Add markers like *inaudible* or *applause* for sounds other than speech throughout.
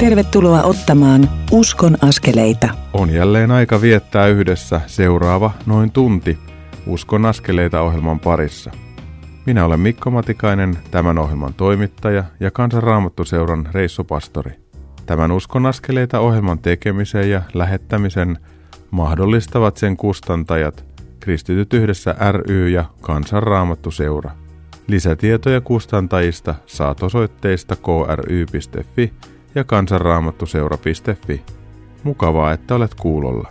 Tervetuloa ottamaan Uskon askeleita. On jälleen aika viettää yhdessä seuraava noin tunti Uskon askeleita ohjelman parissa. Minä olen Mikko Matikainen, tämän ohjelman toimittaja ja Kansanraamattuseuran reissupastori. Tämän Uskon askeleita ohjelman tekemisen ja lähettämisen mahdollistavat sen kustantajat Kristityt yhdessä ry ja Kansanraamattuseura. Lisätietoja kustantajista saat osoitteista kry.fi ja kansanraamattuseura.fi. Mukavaa, että olet kuulolla.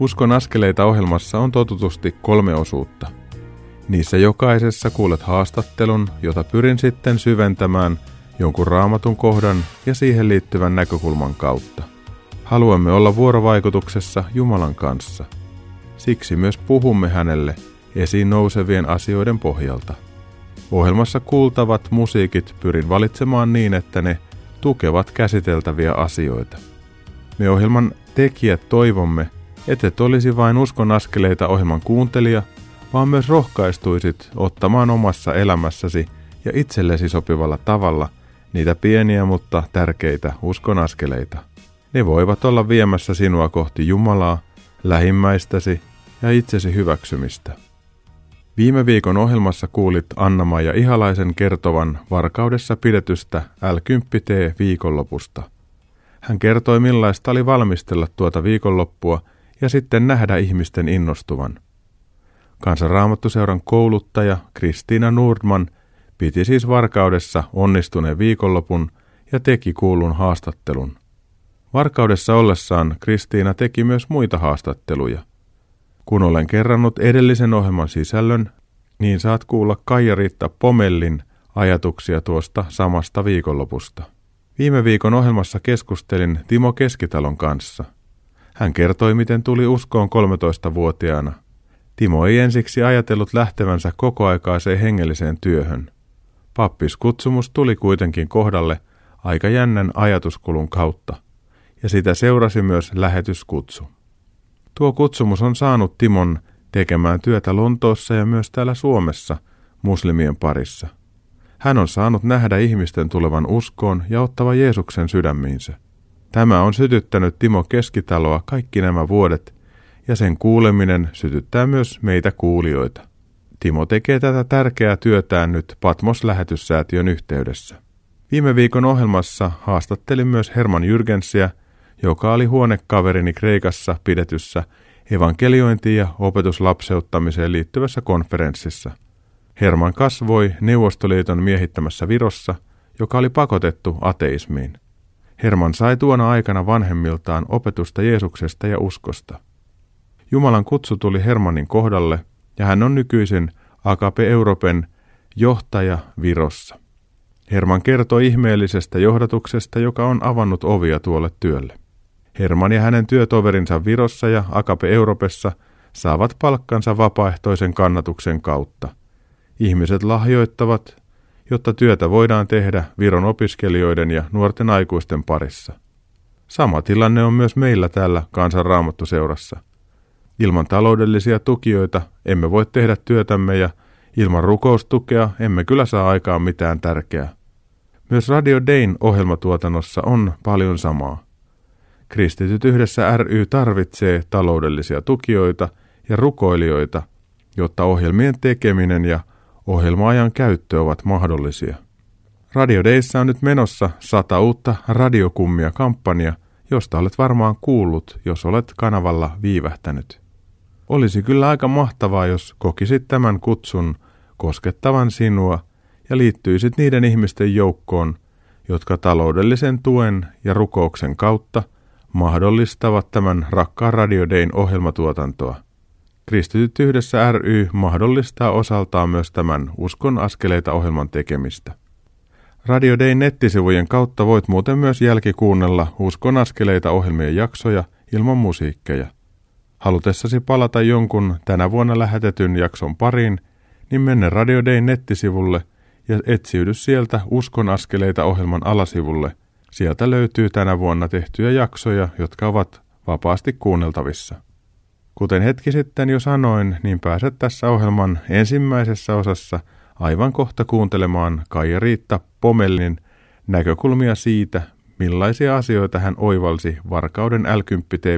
Uskon askeleita ohjelmassa on totutusti kolme osuutta. Niissä jokaisessa kuulet haastattelun, jota pyrin sitten syventämään jonkun raamatun kohdan ja siihen liittyvän näkökulman kautta. Haluamme olla vuorovaikutuksessa Jumalan kanssa. Siksi myös puhumme hänelle esiin nousevien asioiden pohjalta. Ohjelmassa kuultavat musiikit pyrin valitsemaan niin, että ne tukevat käsiteltäviä asioita. Me ohjelman tekijät toivomme, et olisi vain uskon askeleita ohjelman kuuntelija, vaan myös rohkaistuisit ottamaan omassa elämässäsi ja itsellesi sopivalla tavalla niitä pieniä mutta tärkeitä uskon askeleita. Ne voivat olla viemässä sinua kohti Jumalaa, lähimmäistäsi ja itsesi hyväksymistä. Viime viikon ohjelmassa kuulit anna ja Ihalaisen kertovan Varkaudessa pidetystä L10T viikonlopusta. Hän kertoi millaista oli valmistella tuota viikonloppua ja sitten nähdä ihmisten innostuvan. Kansanraamattuseuran kouluttaja Kristiina Nordman piti siis Varkaudessa onnistuneen viikonlopun ja teki kuulun haastattelun. Varkaudessa ollessaan Kristiina teki myös muita haastatteluja – kun olen kerrannut edellisen ohjelman sisällön, niin saat kuulla Kaija-Riitta Pomellin ajatuksia tuosta samasta viikonlopusta. Viime viikon ohjelmassa keskustelin Timo Keskitalon kanssa. Hän kertoi, miten tuli uskoon 13-vuotiaana. Timo ei ensiksi ajatellut lähtevänsä kokoaikaiseen hengelliseen työhön. Pappiskutsumus tuli kuitenkin kohdalle aika jännän ajatuskulun kautta, ja sitä seurasi myös lähetyskutsu. Tuo kutsumus on saanut Timon tekemään työtä Lontoossa ja myös täällä Suomessa muslimien parissa. Hän on saanut nähdä ihmisten tulevan uskoon ja ottava Jeesuksen sydämiinsä. Tämä on sytyttänyt Timo Keskitaloa kaikki nämä vuodet, ja sen kuuleminen sytyttää myös meitä kuulijoita. Timo tekee tätä tärkeää työtään nyt Patmos-lähetyssäätiön yhteydessä. Viime viikon ohjelmassa haastattelin myös Herman Jyrgensiä – joka oli huonekaverini Kreikassa pidetyssä evankeliointiin ja opetuslapseuttamiseen liittyvässä konferenssissa. Herman kasvoi Neuvostoliiton miehittämässä Virossa, joka oli pakotettu ateismiin. Herman sai tuona aikana vanhemmiltaan opetusta Jeesuksesta ja uskosta. Jumalan kutsu tuli Hermanin kohdalle ja hän on nykyisin Akape Europen johtaja Virossa. Herman kertoi ihmeellisestä johdatuksesta, joka on avannut ovia tuolle työlle. Herman ja hänen työtoverinsa Virossa ja Akape Europessa saavat palkkansa vapaaehtoisen kannatuksen kautta. Ihmiset lahjoittavat, jotta työtä voidaan tehdä Viron opiskelijoiden ja nuorten aikuisten parissa. Sama tilanne on myös meillä täällä kansanraamattuseurassa. Ilman taloudellisia tukijoita emme voi tehdä työtämme ja ilman rukoustukea emme kyllä saa aikaan mitään tärkeää. Myös Radio Dayn ohjelmatuotannossa on paljon samaa. Kristityt yhdessä ry tarvitsee taloudellisia tukijoita ja rukoilijoita, jotta ohjelmien tekeminen ja ohjelmaajan käyttö ovat mahdollisia. Radiodeissa on nyt menossa sata uutta radiokummia kampanja, josta olet varmaan kuullut, jos olet kanavalla viivähtänyt. Olisi kyllä aika mahtavaa, jos kokisit tämän kutsun koskettavan sinua ja liittyisit niiden ihmisten joukkoon, jotka taloudellisen tuen ja rukouksen kautta – mahdollistavat tämän rakkaan radiodein ohjelmatuotantoa. Kristityt yhdessä ry mahdollistaa osaltaan myös tämän Uskon askeleita ohjelman tekemistä. Radio Dayn nettisivujen kautta voit muuten myös jälkikuunnella Uskon askeleita ohjelmien jaksoja ilman musiikkeja. Halutessasi palata jonkun tänä vuonna lähetetyn jakson pariin, niin mene Radio Dayn nettisivulle ja etsiydy sieltä Uskon askeleita ohjelman alasivulle – Sieltä löytyy tänä vuonna tehtyjä jaksoja, jotka ovat vapaasti kuunneltavissa. Kuten hetki sitten jo sanoin, niin pääset tässä ohjelman ensimmäisessä osassa aivan kohta kuuntelemaan Kaija Riitta Pomellin näkökulmia siitä, millaisia asioita hän oivalsi varkauden l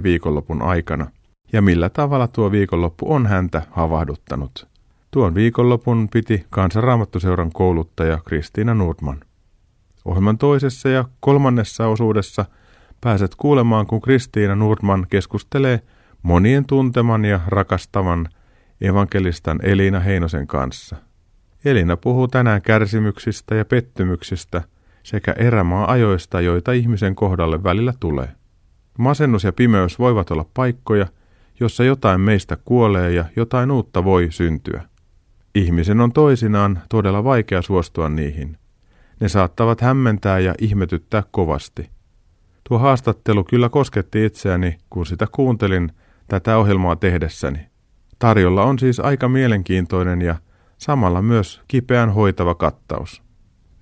viikonlopun aikana ja millä tavalla tuo viikonloppu on häntä havahduttanut. Tuon viikonlopun piti Kansanraamattuseuran kouluttaja Kristiina Nordman. Ohjelman toisessa ja kolmannessa osuudessa pääset kuulemaan, kun Kristiina Nordman keskustelee monien tunteman ja rakastavan evankelistan Elina Heinosen kanssa. Elina puhuu tänään kärsimyksistä ja pettymyksistä sekä erämaa-ajoista, joita ihmisen kohdalle välillä tulee. Masennus ja pimeys voivat olla paikkoja, jossa jotain meistä kuolee ja jotain uutta voi syntyä. Ihmisen on toisinaan todella vaikea suostua niihin. Ne saattavat hämmentää ja ihmetyttää kovasti. Tuo haastattelu kyllä kosketti itseäni, kun sitä kuuntelin tätä ohjelmaa tehdessäni. Tarjolla on siis aika mielenkiintoinen ja samalla myös kipeän hoitava kattaus.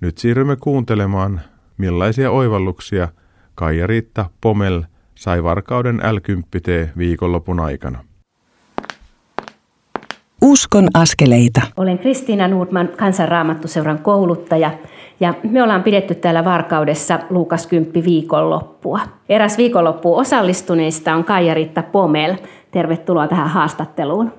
Nyt siirrymme kuuntelemaan, millaisia oivalluksia Kaija-Riitta Pomel sai varkauden l viikonlopun aikana. Uskon askeleita. Olen Kristiina Nordman, kansanraamattuseuran kouluttaja, ja me ollaan pidetty täällä Varkaudessa Luukas 10 viikonloppua. Eräs viikonloppu osallistuneista on Kaija-Riitta Pomel. Tervetuloa tähän haastatteluun.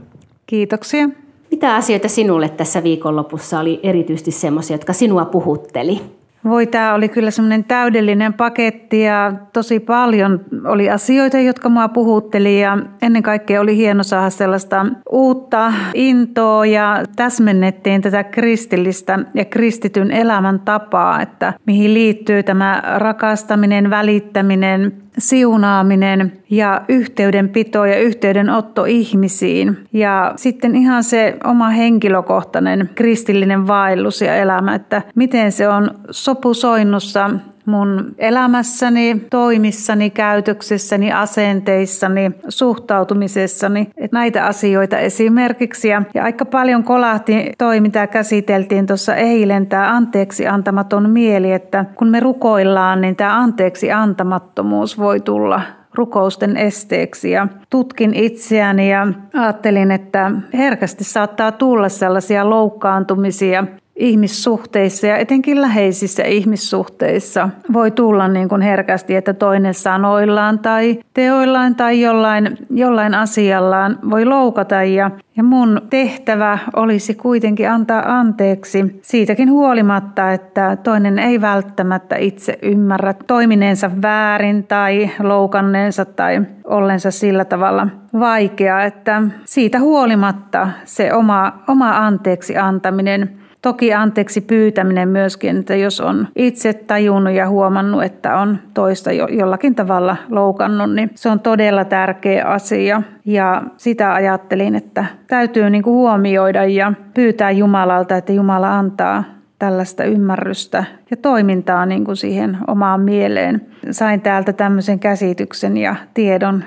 Kiitoksia. Mitä asioita sinulle tässä viikonlopussa oli erityisesti semmoisia, jotka sinua puhutteli? Voi, tämä oli kyllä semmoinen täydellinen paketti ja tosi paljon oli asioita, jotka mua puhutteli ja ennen kaikkea oli hieno saada sellaista uutta intoa ja täsmennettiin tätä kristillistä ja kristityn elämän tapaa, että mihin liittyy tämä rakastaminen, välittäminen, siunaaminen ja yhteydenpito ja yhteydenotto ihmisiin. Ja sitten ihan se oma henkilökohtainen kristillinen vaellus ja elämä, että miten se on sopusoinnussa mun elämässäni, toimissani, käytöksessäni, asenteissani, suhtautumisessani. Että näitä asioita esimerkiksi. Ja, ja aika paljon kolahti toi, mitä käsiteltiin tuossa eilen, tämä anteeksi antamaton mieli, että kun me rukoillaan, niin tämä anteeksi antamattomuus voi tulla rukousten esteeksi ja tutkin itseäni ja ajattelin, että herkästi saattaa tulla sellaisia loukkaantumisia, ihmissuhteissa ja etenkin läheisissä ihmissuhteissa voi tulla niin kuin herkästi, että toinen sanoillaan tai teoillaan tai jollain, jollain asiallaan voi loukata. Ja, ja mun tehtävä olisi kuitenkin antaa anteeksi siitäkin huolimatta, että toinen ei välttämättä itse ymmärrä toimineensa väärin tai loukanneensa tai ollensa sillä tavalla vaikea, että siitä huolimatta se oma, oma anteeksi antaminen – Toki anteeksi pyytäminen myöskin, että jos on itse tajunnut ja huomannut, että on toista jo, jollakin tavalla loukannut, niin se on todella tärkeä asia. Ja sitä ajattelin, että täytyy niin kuin huomioida ja pyytää Jumalalta, että Jumala antaa tällaista ymmärrystä ja toimintaa niin kuin siihen omaan mieleen. Sain täältä tämmöisen käsityksen ja tiedon,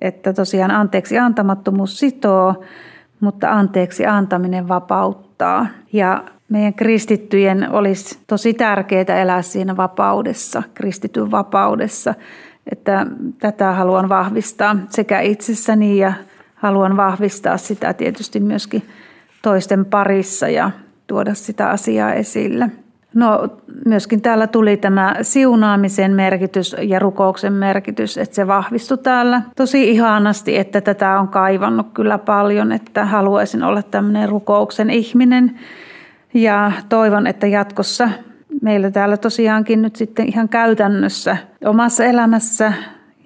että tosiaan anteeksi antamattomuus sitoo, mutta anteeksi antaminen vapauttaa. Ja meidän kristittyjen olisi tosi tärkeää elää siinä vapaudessa, kristityn vapaudessa. Että tätä haluan vahvistaa sekä itsessäni ja haluan vahvistaa sitä tietysti myöskin toisten parissa ja tuoda sitä asiaa esille. No myöskin täällä tuli tämä siunaamisen merkitys ja rukouksen merkitys, että se vahvistui täällä tosi ihanasti, että tätä on kaivannut kyllä paljon, että haluaisin olla tämmöinen rukouksen ihminen ja toivon, että jatkossa meillä täällä tosiaankin nyt sitten ihan käytännössä omassa elämässä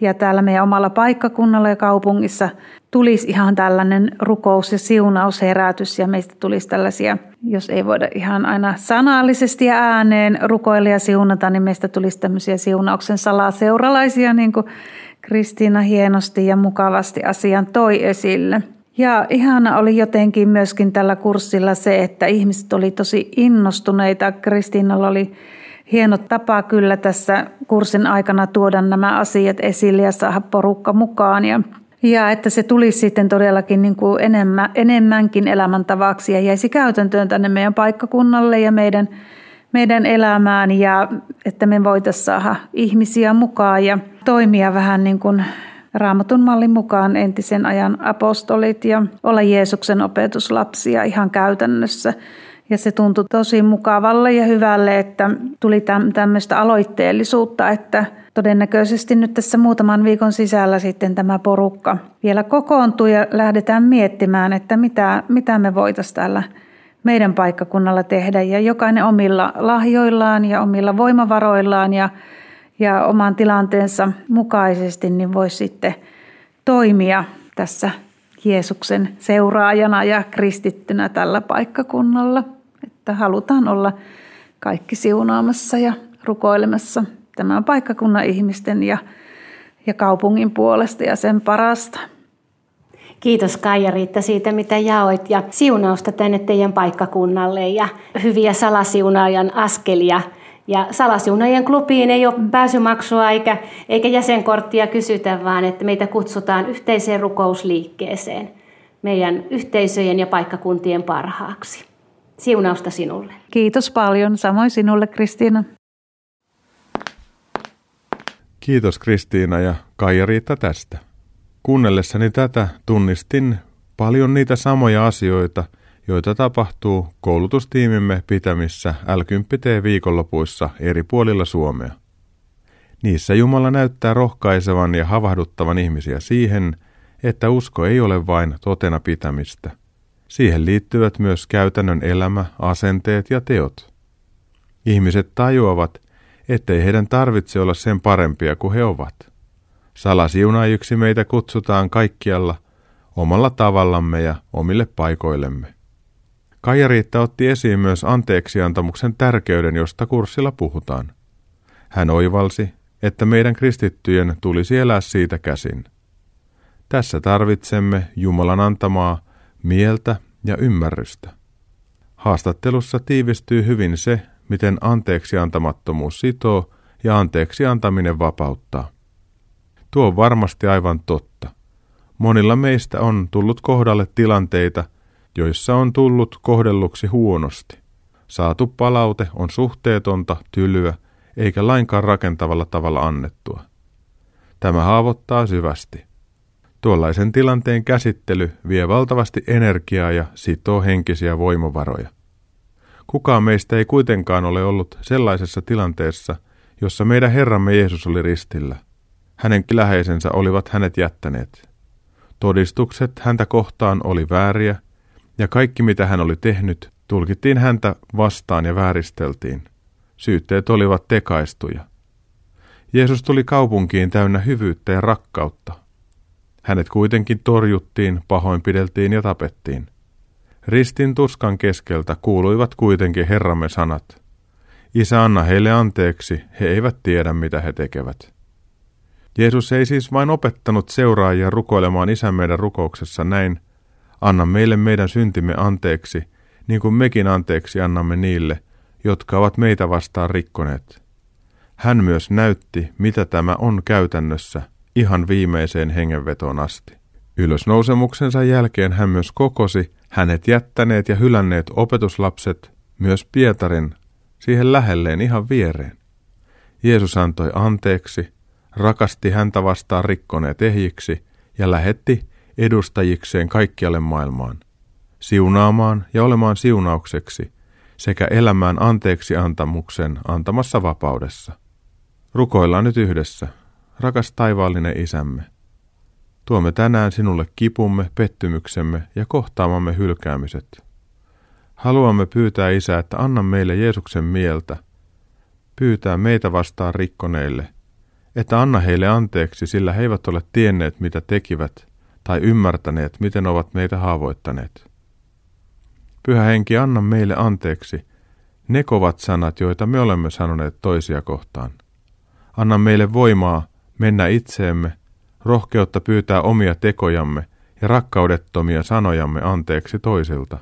ja täällä meidän omalla paikkakunnalla ja kaupungissa tulisi ihan tällainen rukous- ja siunausherätys ja meistä tulisi tällaisia, jos ei voida ihan aina sanallisesti ja ääneen rukoilla ja siunata, niin meistä tulisi tämmöisiä siunauksen salaseuralaisia, niin kuin Kristiina hienosti ja mukavasti asian toi esille. Ja ihana oli jotenkin myöskin tällä kurssilla se, että ihmiset oli tosi innostuneita. Kristiinalla oli hieno tapa kyllä tässä kurssin aikana tuoda nämä asiat esille ja saada porukka mukaan. Ja, ja että se tulisi sitten todellakin niin kuin enemmän, enemmänkin elämäntavaksi ja jäisi käytäntöön tänne meidän paikkakunnalle ja meidän, meidän elämään ja että me voitaisiin saada ihmisiä mukaan ja toimia vähän niin kuin raamatun mallin mukaan entisen ajan apostolit ja olla Jeesuksen opetuslapsia ihan käytännössä. Ja se tuntui tosi mukavalle ja hyvälle, että tuli tämmöistä aloitteellisuutta, että todennäköisesti nyt tässä muutaman viikon sisällä sitten tämä porukka vielä kokoontuu ja lähdetään miettimään, että mitä, mitä me voitaisiin täällä meidän paikkakunnalla tehdä. Ja jokainen omilla lahjoillaan ja omilla voimavaroillaan ja, ja oman tilanteensa mukaisesti niin voisi sitten toimia tässä Jeesuksen seuraajana ja kristittynä tällä paikkakunnalla. Että halutaan olla kaikki siunaamassa ja rukoilemassa tämän paikkakunnan ihmisten ja, ja kaupungin puolesta ja sen parasta. Kiitos Kaija-Riitta siitä, mitä jaoit ja siunausta tänne teidän paikkakunnalle ja hyviä salasiunaajan askelia. Ja salasiunaajan klubiin ei ole pääsymaksua eikä, eikä jäsenkorttia kysytä, vaan että meitä kutsutaan yhteiseen rukousliikkeeseen meidän yhteisöjen ja paikkakuntien parhaaksi. Siunausta sinulle. Kiitos paljon. Samoin sinulle, Kristiina. Kiitos Kristiina ja Kaija-Riitta tästä. Kuunnellessani tätä tunnistin paljon niitä samoja asioita, joita tapahtuu koulutustiimimme pitämissä l viikonlopuissa eri puolilla Suomea. Niissä Jumala näyttää rohkaisevan ja havahduttavan ihmisiä siihen, että usko ei ole vain totena pitämistä. Siihen liittyvät myös käytännön elämä, asenteet ja teot. Ihmiset tajuavat, ettei heidän tarvitse olla sen parempia kuin he ovat. Salasiunaajiksi meitä kutsutaan kaikkialla omalla tavallamme ja omille paikoillemme. Kaija-Riitta otti esiin myös anteeksiantamuksen tärkeyden, josta kurssilla puhutaan. Hän oivalsi, että meidän kristittyjen tulisi elää siitä käsin. Tässä tarvitsemme Jumalan antamaa mieltä ja ymmärrystä. Haastattelussa tiivistyy hyvin se, miten anteeksi antamattomuus sitoo ja anteeksi antaminen vapauttaa. Tuo on varmasti aivan totta. Monilla meistä on tullut kohdalle tilanteita, joissa on tullut kohdelluksi huonosti. Saatu palaute on suhteetonta, tylyä, eikä lainkaan rakentavalla tavalla annettua. Tämä haavoittaa syvästi. Tuollaisen tilanteen käsittely vie valtavasti energiaa ja sitoo henkisiä voimavaroja. Kukaan meistä ei kuitenkaan ole ollut sellaisessa tilanteessa, jossa meidän Herramme Jeesus oli ristillä. Hänen läheisensä olivat hänet jättäneet. Todistukset häntä kohtaan oli vääriä, ja kaikki mitä hän oli tehnyt, tulkittiin häntä vastaan ja vääristeltiin. Syytteet olivat tekaistuja. Jeesus tuli kaupunkiin täynnä hyvyyttä ja rakkautta. Hänet kuitenkin torjuttiin, pahoinpideltiin ja tapettiin. Ristin tuskan keskeltä kuuluivat kuitenkin Herramme sanat. Isä, anna heille anteeksi, he eivät tiedä mitä he tekevät. Jeesus ei siis vain opettanut seuraajia rukoilemaan isän meidän rukouksessa näin, anna meille meidän syntimme anteeksi, niin kuin mekin anteeksi annamme niille, jotka ovat meitä vastaan rikkoneet. Hän myös näytti, mitä tämä on käytännössä, ihan viimeiseen hengenvetoon asti. Ylösnousemuksensa jälkeen hän myös kokosi hänet jättäneet ja hylänneet opetuslapset, myös Pietarin, siihen lähelleen ihan viereen. Jeesus antoi anteeksi, rakasti häntä vastaan rikkoneet ehjiksi ja lähetti edustajikseen kaikkialle maailmaan, siunaamaan ja olemaan siunaukseksi sekä elämään anteeksi antamuksen antamassa vapaudessa. Rukoillaan nyt yhdessä, rakas taivaallinen isämme. Tuomme tänään sinulle kipumme, pettymyksemme ja kohtaamamme hylkäämiset. Haluamme pyytää Isä, että anna meille Jeesuksen mieltä, pyytää meitä vastaan rikkoneille, että anna heille anteeksi, sillä he eivät ole tienneet, mitä tekivät, tai ymmärtäneet, miten ovat meitä haavoittaneet. Pyhä henki, anna meille anteeksi ne kovat sanat, joita me olemme sanoneet toisia kohtaan. Anna meille voimaa mennä itseemme rohkeutta pyytää omia tekojamme ja rakkaudettomia sanojamme anteeksi toisilta.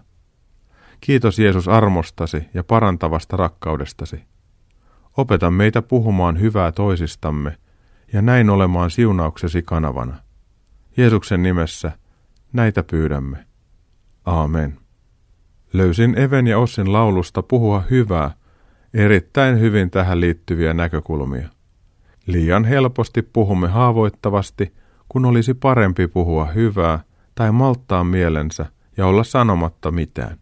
Kiitos Jeesus armostasi ja parantavasta rakkaudestasi. Opeta meitä puhumaan hyvää toisistamme ja näin olemaan siunauksesi kanavana. Jeesuksen nimessä näitä pyydämme. Aamen. Löysin Even ja Ossin laulusta puhua hyvää, erittäin hyvin tähän liittyviä näkökulmia. Liian helposti puhumme haavoittavasti, kun olisi parempi puhua hyvää tai malttaa mielensä ja olla sanomatta mitään.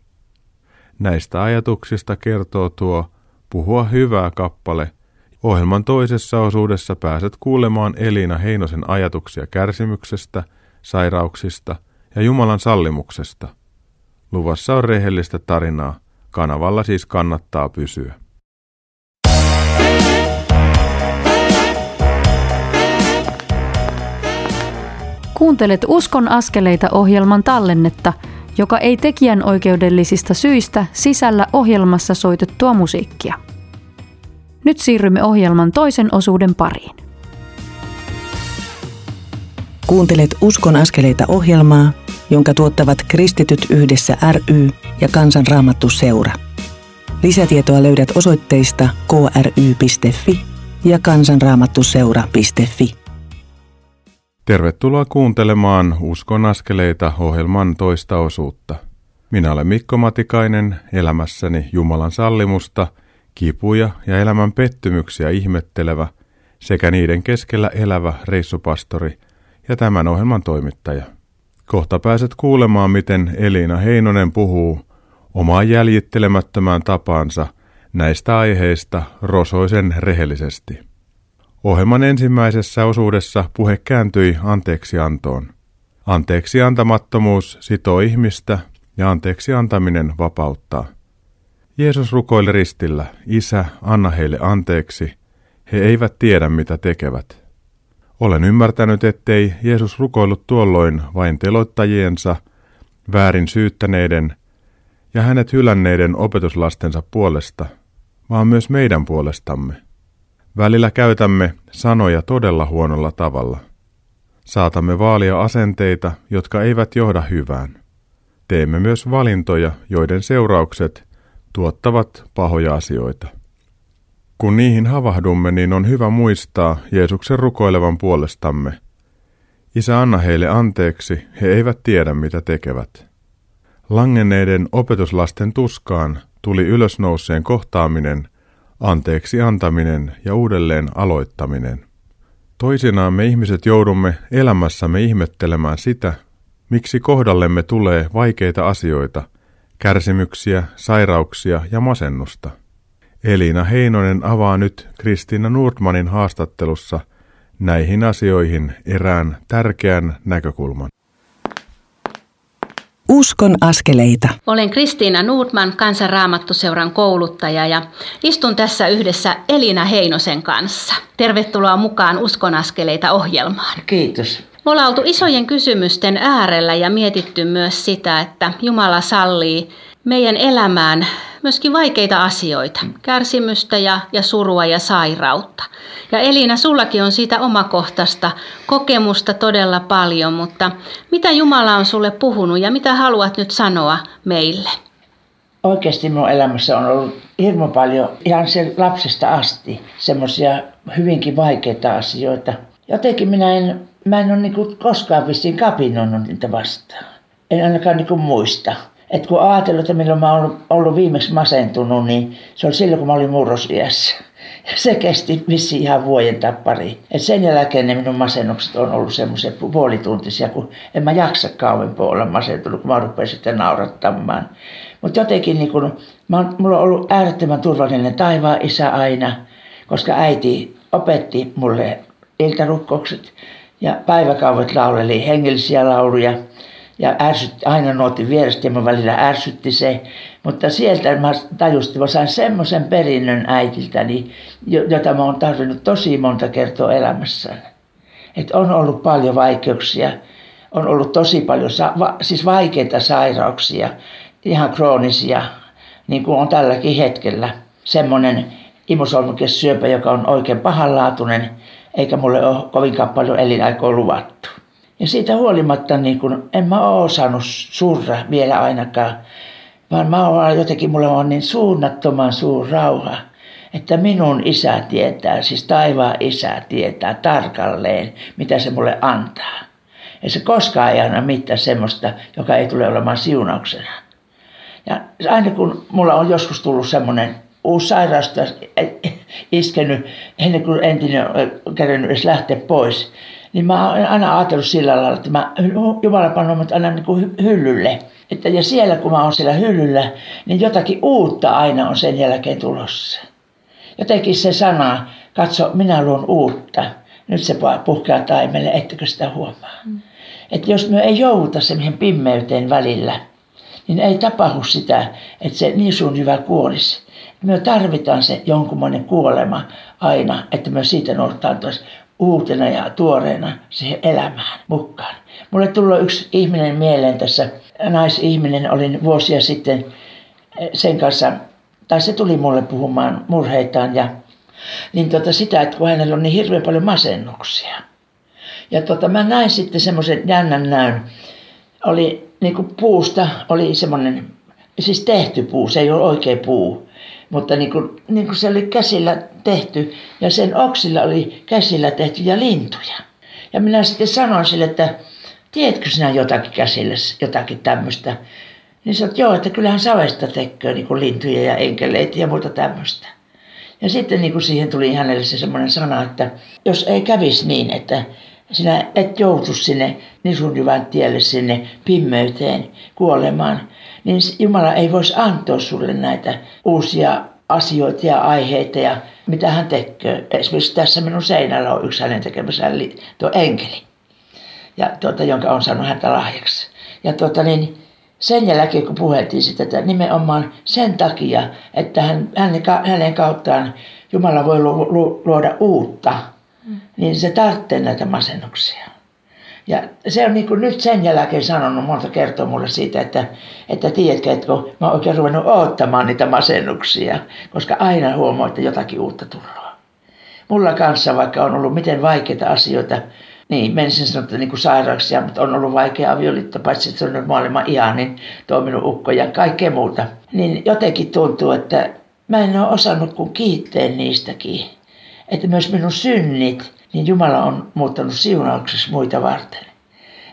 Näistä ajatuksista kertoo tuo Puhua hyvää kappale. Ohjelman toisessa osuudessa pääset kuulemaan Elina Heinosen ajatuksia kärsimyksestä, sairauksista ja Jumalan sallimuksesta. Luvassa on rehellistä tarinaa. Kanavalla siis kannattaa pysyä. Kuuntelet Uskon askeleita ohjelman tallennetta, joka ei tekijän oikeudellisista syistä sisällä ohjelmassa soitettua musiikkia. Nyt siirrymme ohjelman toisen osuuden pariin. Kuuntelet Uskon askeleita ohjelmaa, jonka tuottavat Kristityt yhdessä ry ja Kansanraamattu seura. Lisätietoa löydät osoitteista kry.fi ja kansanraamattuseura.fi. Tervetuloa kuuntelemaan Uskon askeleita ohjelman toista osuutta. Minä olen Mikko Matikainen, elämässäni Jumalan sallimusta, kipuja ja elämän pettymyksiä ihmettelevä sekä niiden keskellä elävä reissupastori ja tämän ohjelman toimittaja. Kohta pääset kuulemaan, miten Elina Heinonen puhuu omaan jäljittelemättömään tapaansa näistä aiheista rosoisen rehellisesti. Ohjelman ensimmäisessä osuudessa puhe kääntyi anteeksiantoon. Anteeksi antamattomuus sitoo ihmistä ja anteeksi antaminen vapauttaa. Jeesus rukoili ristillä, Isä, anna heille anteeksi, he eivät tiedä mitä tekevät. Olen ymmärtänyt, ettei Jeesus rukoillut tuolloin vain teloittajiensa, väärin syyttäneiden ja hänet hylänneiden opetuslastensa puolesta, vaan myös meidän puolestamme – Välillä käytämme sanoja todella huonolla tavalla. Saatamme vaalia asenteita, jotka eivät johda hyvään. Teemme myös valintoja, joiden seuraukset tuottavat pahoja asioita. Kun niihin havahdumme, niin on hyvä muistaa Jeesuksen rukoilevan puolestamme. Isä anna heille anteeksi, he eivät tiedä mitä tekevät. Langenneiden opetuslasten tuskaan tuli ylösnouseen kohtaaminen – anteeksi antaminen ja uudelleen aloittaminen. Toisinaan me ihmiset joudumme elämässämme ihmettelemään sitä, miksi kohdallemme tulee vaikeita asioita, kärsimyksiä, sairauksia ja masennusta. Elina Heinonen avaa nyt Kristiina Nordmanin haastattelussa näihin asioihin erään tärkeän näkökulman. Uskon askeleita. Olen Kristiina Nordman, kansanraamattuseuran kouluttaja ja istun tässä yhdessä Elina Heinosen kanssa. Tervetuloa mukaan Uskon askeleita ohjelmaan. Kiitos. Me ollaan oltu isojen kysymysten äärellä ja mietitty myös sitä, että Jumala sallii meidän elämään myöskin vaikeita asioita, kärsimystä ja, ja surua ja sairautta. Ja Elina, sullakin on siitä omakohtaista kokemusta todella paljon, mutta mitä Jumala on sulle puhunut ja mitä haluat nyt sanoa meille? Oikeasti minun elämässä on ollut hirmu paljon ihan sen lapsesta asti semmoisia hyvinkin vaikeita asioita. Jotenkin minä en, mä en ole niin koskaan vissiin kapinoinut niitä vastaan. En ainakaan niin muista. Et kun ajatellut, että milloin mä oon ollut viimeksi masentunut, niin se oli silloin, kun mä olin murrosiässä. Ja se kesti vissiin ihan vuoden tai pari. Et sen jälkeen ne minun masennukset on ollut semmoisia puolituntisia, kun en mä jaksa kauempaa olla masentunut, kun mä rupean sitten naurattamaan. Mutta jotenkin niin kun, mä, mulla on ollut äärettömän turvallinen taivaan isä aina, koska äiti opetti mulle iltarukkoukset ja päiväkauvet lauleli hengellisiä lauluja ja ärsytti, aina nuotin vierestä ja välillä ärsytti se. Mutta sieltä mä tajusin, mä sain semmoisen perinnön äitiltäni, jota mä oon tarvinnut tosi monta kertaa elämässäni. Että on ollut paljon vaikeuksia, on ollut tosi paljon, siis vaikeita sairauksia, ihan kroonisia, niin kuin on tälläkin hetkellä. Semmoinen imusolmukesyöpä, joka on oikein pahanlaatuinen, eikä mulle ole kovinkaan paljon elinaikoa luvattu. Ja siitä huolimatta niin kun, en mä ole osannut surra vielä ainakaan, vaan mä oon jotenkin, mulla on niin suunnattoman suur rauha, että minun isä tietää, siis taivaan isä tietää tarkalleen, mitä se mulle antaa. Ja se koskaan ei anna mitään semmoista, joka ei tule olemaan siunauksena. Ja aina kun mulla on joskus tullut semmoinen uusi sairaus iskenyt, ennen kuin entinen on kerännyt edes lähteä pois, niin mä oon aina ajatellut sillä lailla, että mä, Jumala panoo mut aina niin kuin hyllylle. Että ja siellä kun mä oon siellä hyllyllä, niin jotakin uutta aina on sen jälkeen tulossa. Jotenkin se sana, katso, minä luon uutta. Nyt se puhkeaa taimelle, ettekö sitä huomaa. Mm. Että jos me ei jouduta siihen pimmeyteen välillä, niin ei tapahdu sitä, että se niin sun hyvä kuolisi. Me tarvitaan se jonkunmoinen kuolema aina, että me siitä noudattaisiin uutena ja tuoreena siihen elämään mukaan. Mulle tuli yksi ihminen mieleen tässä, naisihminen, olin vuosia sitten eh, sen kanssa, tai se tuli mulle puhumaan murheitaan ja niin tota sitä, että kun hänellä on niin hirveän paljon masennuksia. Ja tota, mä näin sitten semmoisen jännän näyn. Oli niin kuin puusta, oli semmoinen, siis tehty puu, se ei ole oikea puu. Mutta niin kuin, niin kuin se oli käsillä tehty ja sen oksilla oli käsillä tehty ja lintuja. Ja minä sitten sanoin sille, että tiedätkö sinä jotakin käsillä, jotakin tämmöistä. Niin sanoin, että joo, että kyllähän savesta tekee niin kuin lintuja ja enkeleitä ja muuta tämmöistä. Ja sitten niin kuin siihen tuli hänelle se semmoinen sana, että jos ei kävisi niin, että sinä et joutu sinne nisun hyvän tielle sinne pimmeyteen kuolemaan, niin Jumala ei voisi antaa sulle näitä uusia asioita ja aiheita ja mitä hän tekee. Esimerkiksi tässä minun seinällä on yksi hänen tekemässä tuo enkeli, ja tuota, jonka on saanut häntä lahjaksi. Ja tuota, niin, sen jälkeen, kun puheltiin sitä, että nimenomaan sen takia, että hän, hänen, hänen kauttaan Jumala voi luoda uutta, niin se tarvitsee näitä masennuksia. Ja se on niin nyt sen jälkeen sanonut monta kertaa mulle siitä, että, että tiedätkö, että kun mä oon oikein ruvennut odottamaan niitä masennuksia, koska aina huomaa, että jotakin uutta tulee. Mulla kanssa, vaikka on ollut miten vaikeita asioita, niin menisin sanoa, että niin kuin sairauksia, mutta on ollut vaikea avioliitto, paitsi että se on nyt maailman niin toiminut ukko ja kaikkea muuta. Niin jotenkin tuntuu, että mä en ole osannut kuin kiittää niistäkin. Että myös minun synnit, niin Jumala on muuttanut siunauksessa muita varten.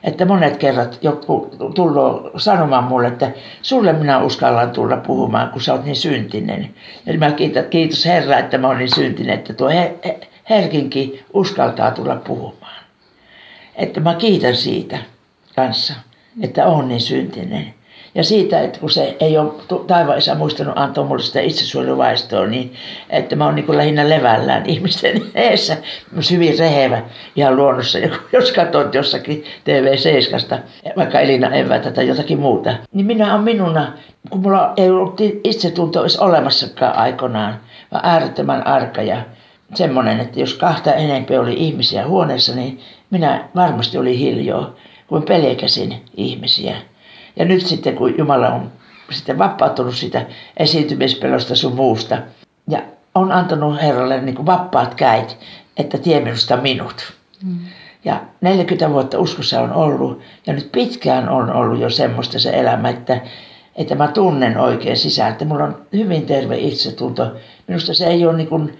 Että monet kerrat joku tullut sanomaan mulle, että sulle minä uskallan tulla puhumaan, kun sä oot niin syntinen. Ja mä kiitos, kiitos Herra, että mä oon niin syntinen, että tuo Herkinkin uskaltaa tulla puhumaan. Että mä kiitän siitä kanssa, että on niin syntinen. Ja siitä, että kun se ei ole taivaan isä muistanut antaa mulle sitä itsesuojeluvaistoa, niin että mä oon niin lähinnä levällään *laughs* ihmisten eessä. Hyvin rehevä ihan luonnossa. Ja jos katsot jossakin TV7, vaikka Elina Evätä tai jotakin muuta, niin minä on minuna, kun mulla ei ollut itsetunto edes olemassakaan aikanaan, vaan äärettömän arka ja semmoinen, että jos kahta enemmän oli ihmisiä huoneessa, niin minä varmasti oli hiljaa, kun pelkäsin ihmisiä. Ja nyt sitten, kun Jumala on sitten vapauttanut sitä esiintymispelosta sun muusta ja on antanut Herralle niin kuin vapaat käit, että tie minusta minut. Mm. Ja 40 vuotta uskossa on ollut ja nyt pitkään on ollut jo semmoista se elämä, että, että mä tunnen oikein sisään, että mulla on hyvin terve itsetunto. Minusta se ei ole niin kuin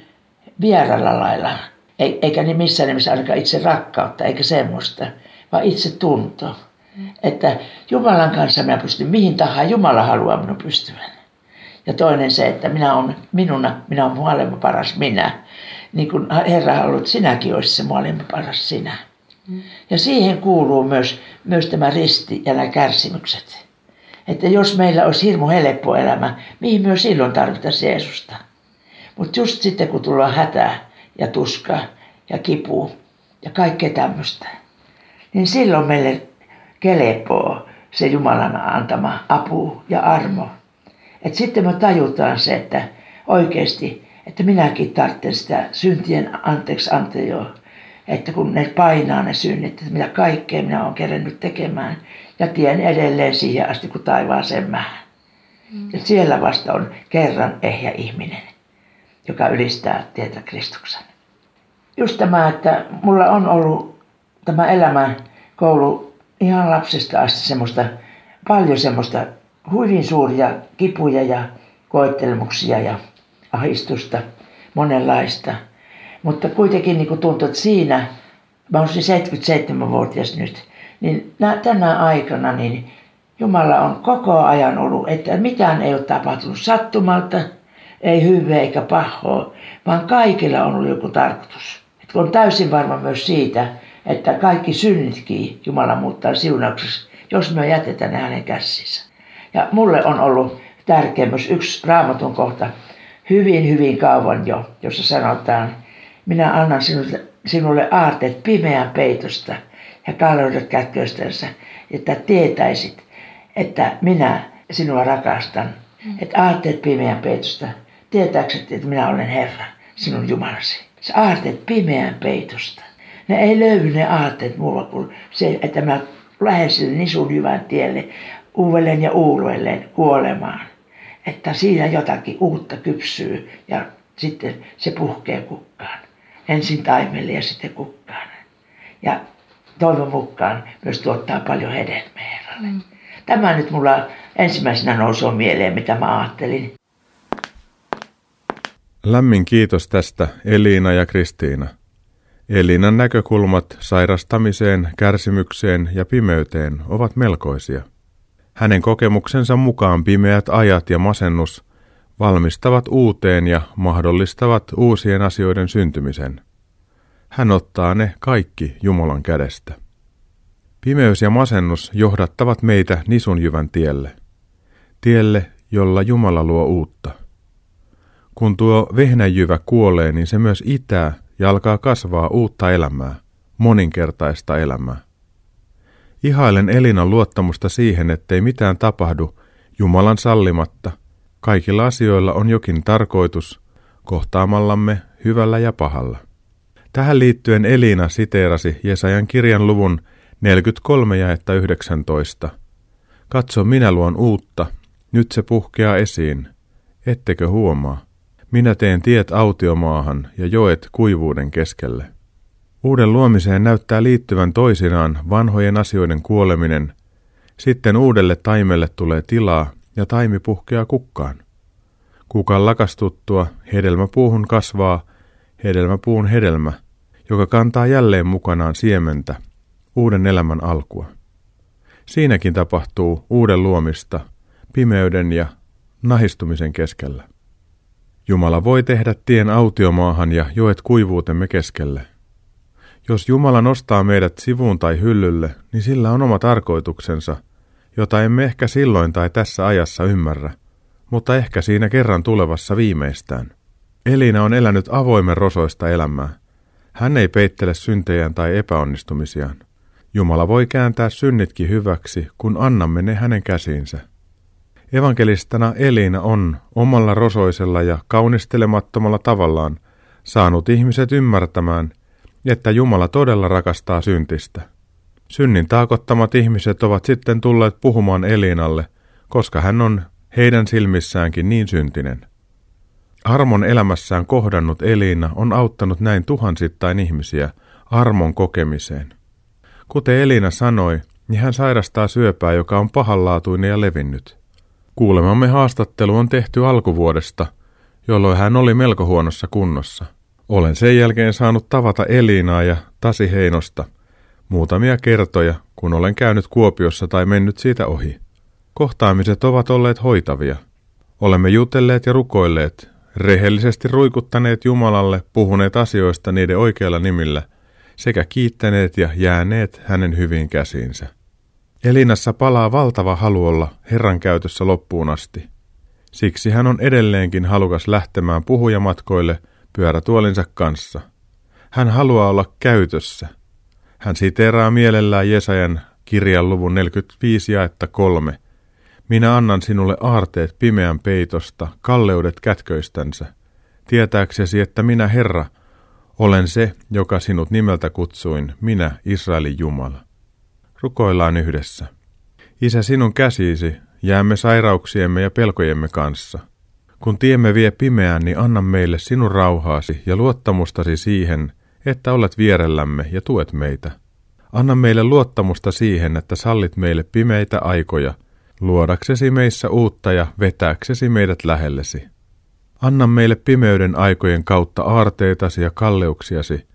vieralla lailla, eikä niin missään nimessä ainakaan itse rakkautta, eikä semmoista, vaan itse tunto. Että Jumalan kanssa minä pystyn mihin tahansa Jumala haluaa minun pystyvän. Ja toinen se, että minä olen minuna, minä olen maailman paras minä. Niin kuin Herra haluaa, että sinäkin olisi se maailman paras sinä. Ja siihen kuuluu myös, myös tämä risti ja nämä kärsimykset. Että jos meillä olisi hirmu helppo elämä, mihin myös silloin tarvitaan Jeesusta. Mutta just sitten kun tullaan hätää ja tuska ja kipu ja kaikkea tämmöistä, niin silloin meille kelepoo se Jumalan antama apu ja armo. Et sitten me tajutaan se, että oikeasti, että minäkin tarvitsen sitä syntien anteeksi antejo. Että kun ne painaa ne synnit, että mitä kaikkea minä olen kerennyt tekemään. Ja tien edelleen siihen asti, kun taivaaseen mä. Mm. Ja siellä vasta on kerran ehjä ihminen, joka ylistää tietä Kristuksen. Just tämä, että mulla on ollut tämä elämän koulu ihan lapsesta asti semmoista, paljon semmoista hyvin suuria kipuja ja koettelmuksia ja ahistusta, monenlaista. Mutta kuitenkin niin tuntuu, että siinä, mä olen 77-vuotias nyt, niin tänä aikana niin Jumala on koko ajan ollut, että mitään ei ole tapahtunut sattumalta, ei hyvää eikä pahoa, vaan kaikilla on ollut joku tarkoitus. Että on täysin varma myös siitä, että kaikki synnitkin Jumala muuttaa siunaukseksi jos me jätetään ne hänen käsissä. Ja mulle on ollut tärkeämys yksi raamatun kohta hyvin, hyvin kauan jo, jossa sanotaan, minä annan sinulle, sinulle aarteet pimeän peitosta ja kalleudet kätköistänsä, että tietäisit, että minä sinua rakastan. Mm. Että aarteet pimeän peitosta, tietääksesi, että minä olen Herra, sinun Jumalasi. Se aarteet pimeän peitosta. Ne ei löydy ne aarteet muulla kuin se, että mä lähden sille nisun hyvän tielle uudelleen ja uudelleen kuolemaan. Että siinä jotakin uutta kypsyy ja sitten se puhkee kukkaan. Ensin taimelle ja sitten kukkaan. Ja toivon mukaan myös tuottaa paljon hedelmää Herralle. Mm. Tämä nyt mulla ensimmäisenä nousee mieleen, mitä mä ajattelin. Lämmin kiitos tästä Eliina ja Kristiina. Elinan näkökulmat sairastamiseen, kärsimykseen ja pimeyteen ovat melkoisia. Hänen kokemuksensa mukaan pimeät ajat ja masennus valmistavat uuteen ja mahdollistavat uusien asioiden syntymisen. Hän ottaa ne kaikki Jumalan kädestä. Pimeys ja masennus johdattavat meitä nisunjyvän tielle. Tielle, jolla Jumala luo uutta. Kun tuo vehnäjyvä kuolee, niin se myös itää ja alkaa kasvaa uutta elämää, moninkertaista elämää. Ihailen Elinan luottamusta siihen, ettei mitään tapahdu Jumalan sallimatta. Kaikilla asioilla on jokin tarkoitus, kohtaamallamme hyvällä ja pahalla. Tähän liittyen Elina siteerasi Jesajan kirjan luvun 43 ja 19. Katso, minä luon uutta, nyt se puhkeaa esiin. Ettekö huomaa? Minä teen tiet autiomaahan ja joet kuivuuden keskelle. Uuden luomiseen näyttää liittyvän toisinaan vanhojen asioiden kuoleminen, sitten uudelle taimelle tulee tilaa ja taimi puhkeaa kukkaan. Kukan lakastuttua hedelmäpuuhun kasvaa hedelmäpuun hedelmä, joka kantaa jälleen mukanaan siementä, uuden elämän alkua. Siinäkin tapahtuu uuden luomista, pimeyden ja nahistumisen keskellä. Jumala voi tehdä tien autiomaahan ja joet kuivuutemme keskelle. Jos Jumala nostaa meidät sivuun tai hyllylle, niin sillä on oma tarkoituksensa, jota emme ehkä silloin tai tässä ajassa ymmärrä, mutta ehkä siinä kerran tulevassa viimeistään. Elina on elänyt avoimen rosoista elämää. Hän ei peittele syntejään tai epäonnistumisiaan. Jumala voi kääntää synnitkin hyväksi, kun annamme ne hänen käsiinsä. Evankelistana Elina on omalla rosoisella ja kaunistelemattomalla tavallaan saanut ihmiset ymmärtämään, että Jumala todella rakastaa syntistä. Synnin taakottamat ihmiset ovat sitten tulleet puhumaan Elinalle, koska hän on heidän silmissäänkin niin syntinen. Armon elämässään kohdannut Elina on auttanut näin tuhansittain ihmisiä armon kokemiseen. Kuten Elina sanoi, niin hän sairastaa syöpää, joka on pahanlaatuinen ja levinnyt. Kuulemamme haastattelu on tehty alkuvuodesta, jolloin hän oli melko huonossa kunnossa. Olen sen jälkeen saanut tavata Elinaa ja Tasi Heinosta muutamia kertoja, kun olen käynyt Kuopiossa tai mennyt siitä ohi. Kohtaamiset ovat olleet hoitavia. Olemme jutelleet ja rukoilleet, rehellisesti ruikuttaneet Jumalalle, puhuneet asioista niiden oikealla nimillä sekä kiittäneet ja jääneet hänen hyvin käsiinsä. Elinassa palaa valtava halu olla Herran käytössä loppuun asti. Siksi hän on edelleenkin halukas lähtemään puhujamatkoille pyörätuolinsa kanssa. Hän haluaa olla käytössä. Hän siteeraa mielellään Jesajan kirjan luvun 45 jaetta kolme. Minä annan sinulle aarteet pimeän peitosta, kalleudet kätköistänsä, tietääksesi, että minä Herra, olen se, joka sinut nimeltä kutsuin, minä Israelin Jumala. Rukoillaan yhdessä. Isä, sinun käsisi jäämme sairauksiemme ja pelkojemme kanssa. Kun tiemme vie pimeään, niin anna meille sinun rauhaasi ja luottamustasi siihen, että olet vierellämme ja tuet meitä. Anna meille luottamusta siihen, että sallit meille pimeitä aikoja, luodaksesi meissä uutta ja vetääksesi meidät lähellesi. Anna meille pimeyden aikojen kautta aarteitasi ja kalleuksiasi,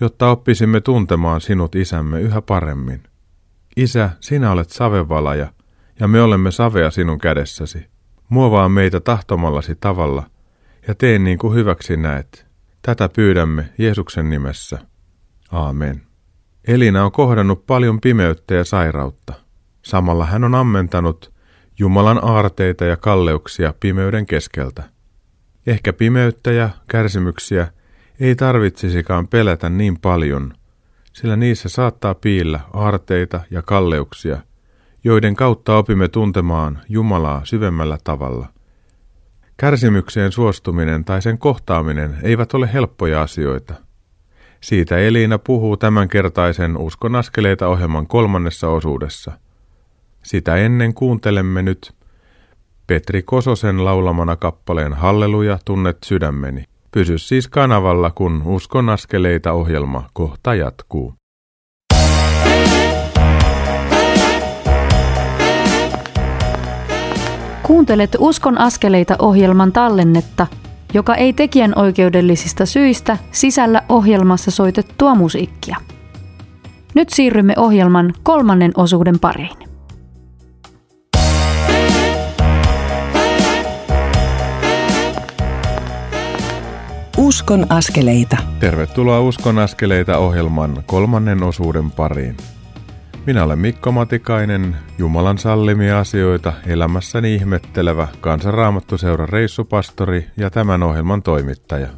jotta oppisimme tuntemaan sinut isämme yhä paremmin. Isä, sinä olet savevalaja, ja me olemme savea sinun kädessäsi. Muovaa meitä tahtomallasi tavalla, ja tee niin kuin hyväksi näet. Tätä pyydämme Jeesuksen nimessä. Aamen. Elina on kohdannut paljon pimeyttä ja sairautta. Samalla hän on ammentanut Jumalan aarteita ja kalleuksia pimeyden keskeltä. Ehkä pimeyttä ja kärsimyksiä ei tarvitsisikaan pelätä niin paljon, sillä niissä saattaa piillä aarteita ja kalleuksia, joiden kautta opimme tuntemaan Jumalaa syvemmällä tavalla. Kärsimykseen suostuminen tai sen kohtaaminen eivät ole helppoja asioita. Siitä Eliina puhuu tämänkertaisen Uskon askeleita ohjelman kolmannessa osuudessa. Sitä ennen kuuntelemme nyt Petri Kososen laulamana kappaleen Halleluja tunnet sydämeni. Pysy siis kanavalla, kun Uskon askeleita ohjelma kohta jatkuu. Kuuntelet Uskon askeleita ohjelman tallennetta, joka ei tekijän oikeudellisista syistä sisällä ohjelmassa soitettua musiikkia. Nyt siirrymme ohjelman kolmannen osuuden pariin. Uskon askeleita. Tervetuloa Uskon askeleita ohjelman kolmannen osuuden pariin. Minä olen Mikko Matikainen, Jumalan sallimia asioita elämässäni ihmettelevä kansanraamattuseuran reissupastori ja tämän ohjelman toimittaja.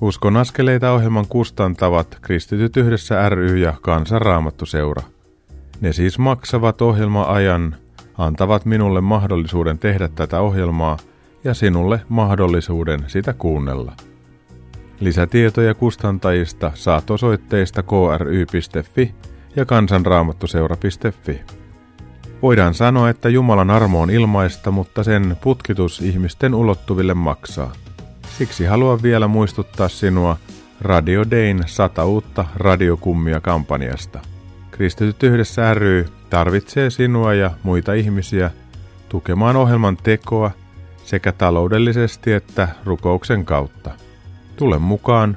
Uskon askeleita ohjelman kustantavat Kristityt yhdessä ry ja kansanraamattuseura. Ne siis maksavat ohjelma-ajan, antavat minulle mahdollisuuden tehdä tätä ohjelmaa ja sinulle mahdollisuuden sitä kuunnella. Lisätietoja kustantajista saat osoitteista kry.fi ja kansanraamattuseura.fi. Voidaan sanoa, että Jumalan armo on ilmaista, mutta sen putkitus ihmisten ulottuville maksaa. Siksi haluan vielä muistuttaa sinua Radio Dayn 100 uutta radiokummia kampanjasta. Kristityt yhdessä ry tarvitsee sinua ja muita ihmisiä tukemaan ohjelman tekoa sekä taloudellisesti että rukouksen kautta. Tule mukaan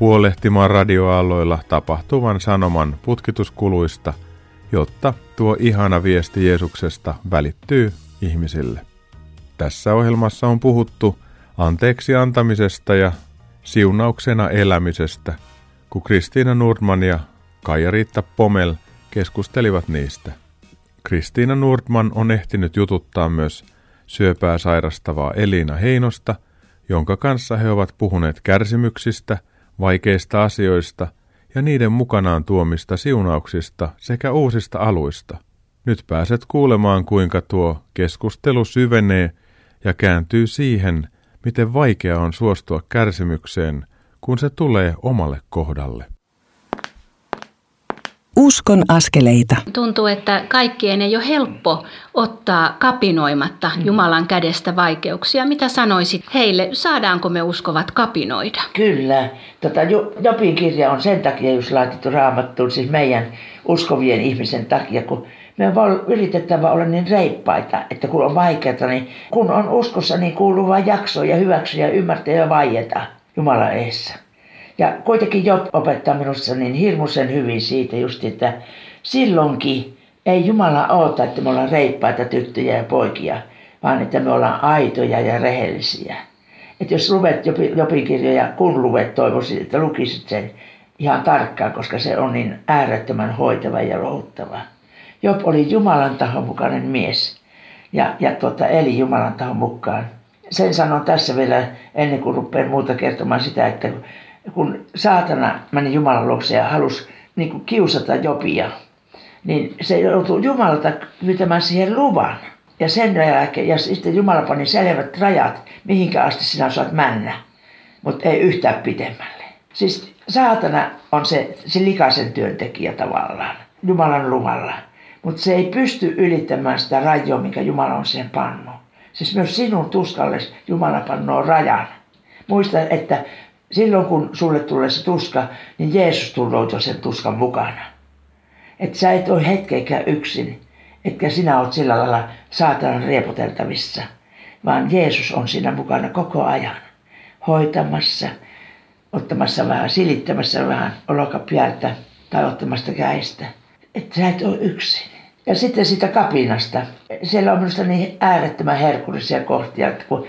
huolehtimaan radioaalloilla tapahtuvan sanoman putkituskuluista, jotta tuo ihana viesti Jeesuksesta välittyy ihmisille. Tässä ohjelmassa on puhuttu anteeksi antamisesta ja siunauksena elämisestä, kun Kristiina Nordman ja Kaija-Riitta Pomel keskustelivat niistä. Kristiina Nordman on ehtinyt jututtaa myös syöpää sairastavaa Elina Heinosta, jonka kanssa he ovat puhuneet kärsimyksistä – vaikeista asioista ja niiden mukanaan tuomista siunauksista sekä uusista aluista. Nyt pääset kuulemaan, kuinka tuo keskustelu syvenee ja kääntyy siihen, miten vaikea on suostua kärsimykseen, kun se tulee omalle kohdalle. Uskon askeleita. Tuntuu, että kaikkien ei ole helppo ottaa kapinoimatta mm. Jumalan kädestä vaikeuksia. Mitä sanoisit heille? Saadaanko me uskovat kapinoida? Kyllä. Tota, Jopin kirja on sen takia just laitettu raamattuun, siis meidän uskovien ihmisen takia, kun me on yritettävä olla niin reippaita, että kun on vaikeaa, niin kun on uskossa, niin kuuluu vain jaksoa ja hyväksyä ja ymmärtää ja vaieta Jumalan eessä. Ja kuitenkin Job opettaa minusta niin hirmuisen hyvin siitä just, että silloinkin ei Jumala oota, että me ollaan reippaita tyttöjä ja poikia, vaan että me ollaan aitoja ja rehellisiä. Että jos luet Jopin kirjoja, kun luet, toivoisin, että lukisit sen ihan tarkkaan, koska se on niin äärettömän hoitava ja louttava. Job oli Jumalan tahon mukainen mies ja, ja tuota, eli Jumalan tahon mukaan. Sen sanon tässä vielä ennen kuin rupean muuta kertomaan sitä, että kun saatana meni Jumalan luokse ja halusi niin kuin kiusata Jopia, niin se joutui Jumalalta pyytämään siihen luvan. Ja sen jälkeen, ja sitten Jumala pani selvät rajat, mihinkä asti sinä saat mennä, mutta ei yhtään pitemmälle. Siis saatana on se, se likaisen työntekijä tavallaan, Jumalan luvalla. Mutta se ei pysty ylittämään sitä rajoa, mikä Jumala on siihen pannut. Siis myös sinun tuskalle Jumala pannoo rajan. Muista, että silloin kun sulle tulee se tuska, niin Jeesus tulee jo sen tuskan mukana. Että sä et ole hetkeäkään yksin, etkä sinä oot sillä lailla saatanan riepoteltavissa, vaan Jeesus on siinä mukana koko ajan, hoitamassa, ottamassa vähän, silittämässä vähän olokapjältä tai ottamasta käistä. Että sä et ole yksin. Ja sitten siitä kapinasta. Siellä on minusta niin äärettömän herkullisia kohtia, että kun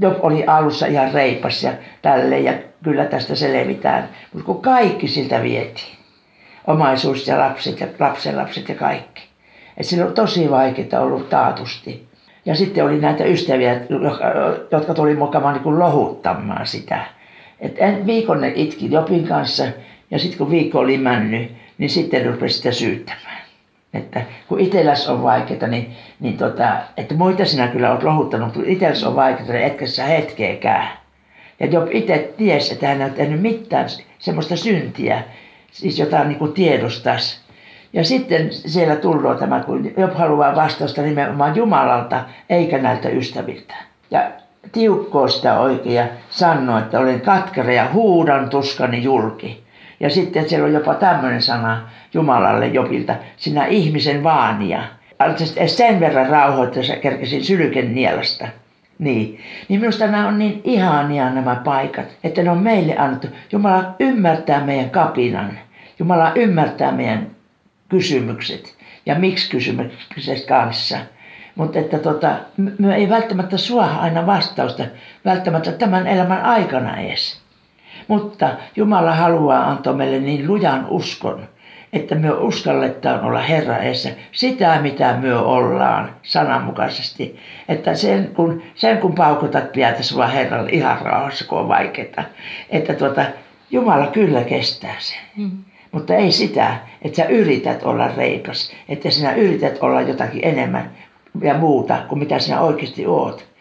Job oli alussa ihan reipas ja tälle ja kyllä tästä selvitään. Mutta kun kaikki siltä vietiin, omaisuus ja lapset ja lapsenlapset ja kaikki. Että sillä on tosi vaikeaa ollut taatusti. Ja sitten oli näitä ystäviä, jotka tuli mukaan niin lohuttamaan sitä. Et en, viikon ne itki Jopin kanssa ja sitten kun viikko oli mennyt, niin sitten rupesi sitä syyttämään. Että kun itselläs on vaikeaa, niin, niin tota, että muita sinä kyllä olet lohuttanut, mutta itselläs on vaikeaa, niin etkä sä hetkeäkään. Ja Job itse tiesi, että hän ei ole tehnyt mitään semmoista syntiä, siis jota niin kuin. Ja sitten siellä tullaan tämä, kun Job haluaa vastausta nimenomaan Jumalalta, eikä näiltä ystäviltä. Ja tiukkoo sitä oikein ja sanoo, että olen katkera ja huudan tuskani julki. Ja sitten siellä on jopa tämmöinen sana Jumalalle Jobilta, sinä ihmisen vaania. Sen verran rauhoittaa, että kerkesin sylken nielasta. Niin. niin minusta nämä on niin ihania nämä paikat, että ne on meille annettu. Jumala ymmärtää meidän kapinan. Jumala ymmärtää meidän kysymykset ja miksi kysymykset kanssa. Mutta että tota, me ei välttämättä sua aina vastausta, välttämättä tämän elämän aikana edes. Mutta Jumala haluaa antaa meille niin lujan uskon, että me uskalletaan olla Herra edessä sitä, mitä me ollaan sananmukaisesti. Että sen kun, sen kun paukutat piätäisi vaan Herralle ihan rauhassa, kun on vaikeaa. Että tuota, Jumala kyllä kestää sen. Mm. Mutta ei sitä, että sä yrität olla reipas, että sinä yrität olla jotakin enemmän ja muuta kuin mitä sinä oikeasti oot.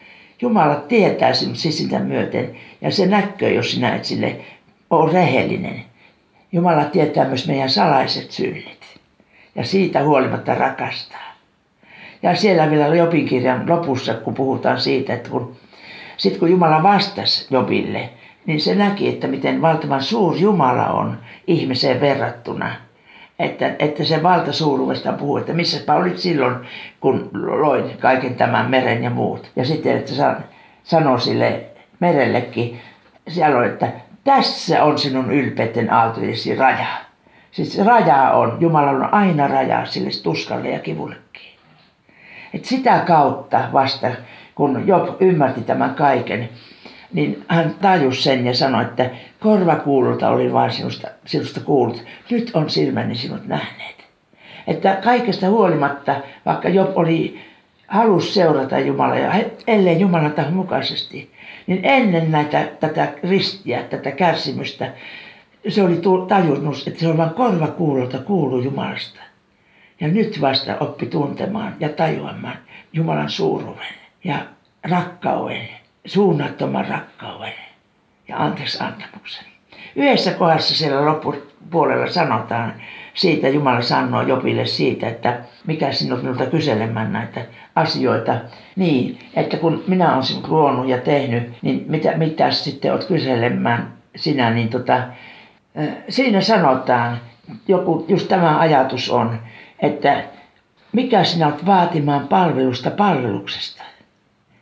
Jumala tietää sinun sisintä myöten ja se näkyy, jos sinä et sille ole rehellinen. Jumala tietää myös meidän salaiset synnit ja siitä huolimatta rakastaa. Ja siellä vielä Jobin kirjan lopussa, kun puhutaan siitä, että kun, sit kun Jumala vastasi Jobille, niin se näki, että miten valtavan suuri Jumala on ihmiseen verrattuna. Että, että se valtasuuruudesta puhuu, että missä olit silloin, kun loin kaiken tämän meren ja muut. Ja sitten, että sanoi sille merellekin, siellä on, että tässä on sinun ylpeyden aaltoisi raja. Siis raja on, Jumala on aina raja sille tuskalle ja kivullekin. Et sitä kautta vasta, kun Job ymmärti tämän kaiken, niin hän tajusi sen ja sanoi, että korvakuululta oli vain sinusta, sinusta kuullut. Nyt on silmäni sinut nähneet. Että kaikesta huolimatta, vaikka Job oli halus seurata Jumalaa ja ellei Jumalan tahon mukaisesti, niin ennen näitä, tätä ristiä, tätä kärsimystä, se oli tajunnut, että se on vain korva kuulolta kuulu Jumalasta. Ja nyt vasta oppi tuntemaan ja tajuamaan Jumalan suuruuden ja rakkauden, suunnattoman rakkauden ja anteeksi antamuksen. Yhdessä kohdassa siellä loppupuolella sanotaan, siitä Jumala sanoo Jopille siitä, että mikä sinut minulta kyselemään näitä asioita. Niin, että kun minä olen sinut luonut ja tehnyt, niin mitä, mitä sitten olet kyselemään sinä, niin tota, siinä sanotaan, joku, just tämä ajatus on, että mikä sinä olet vaatimaan palvelusta palveluksesta.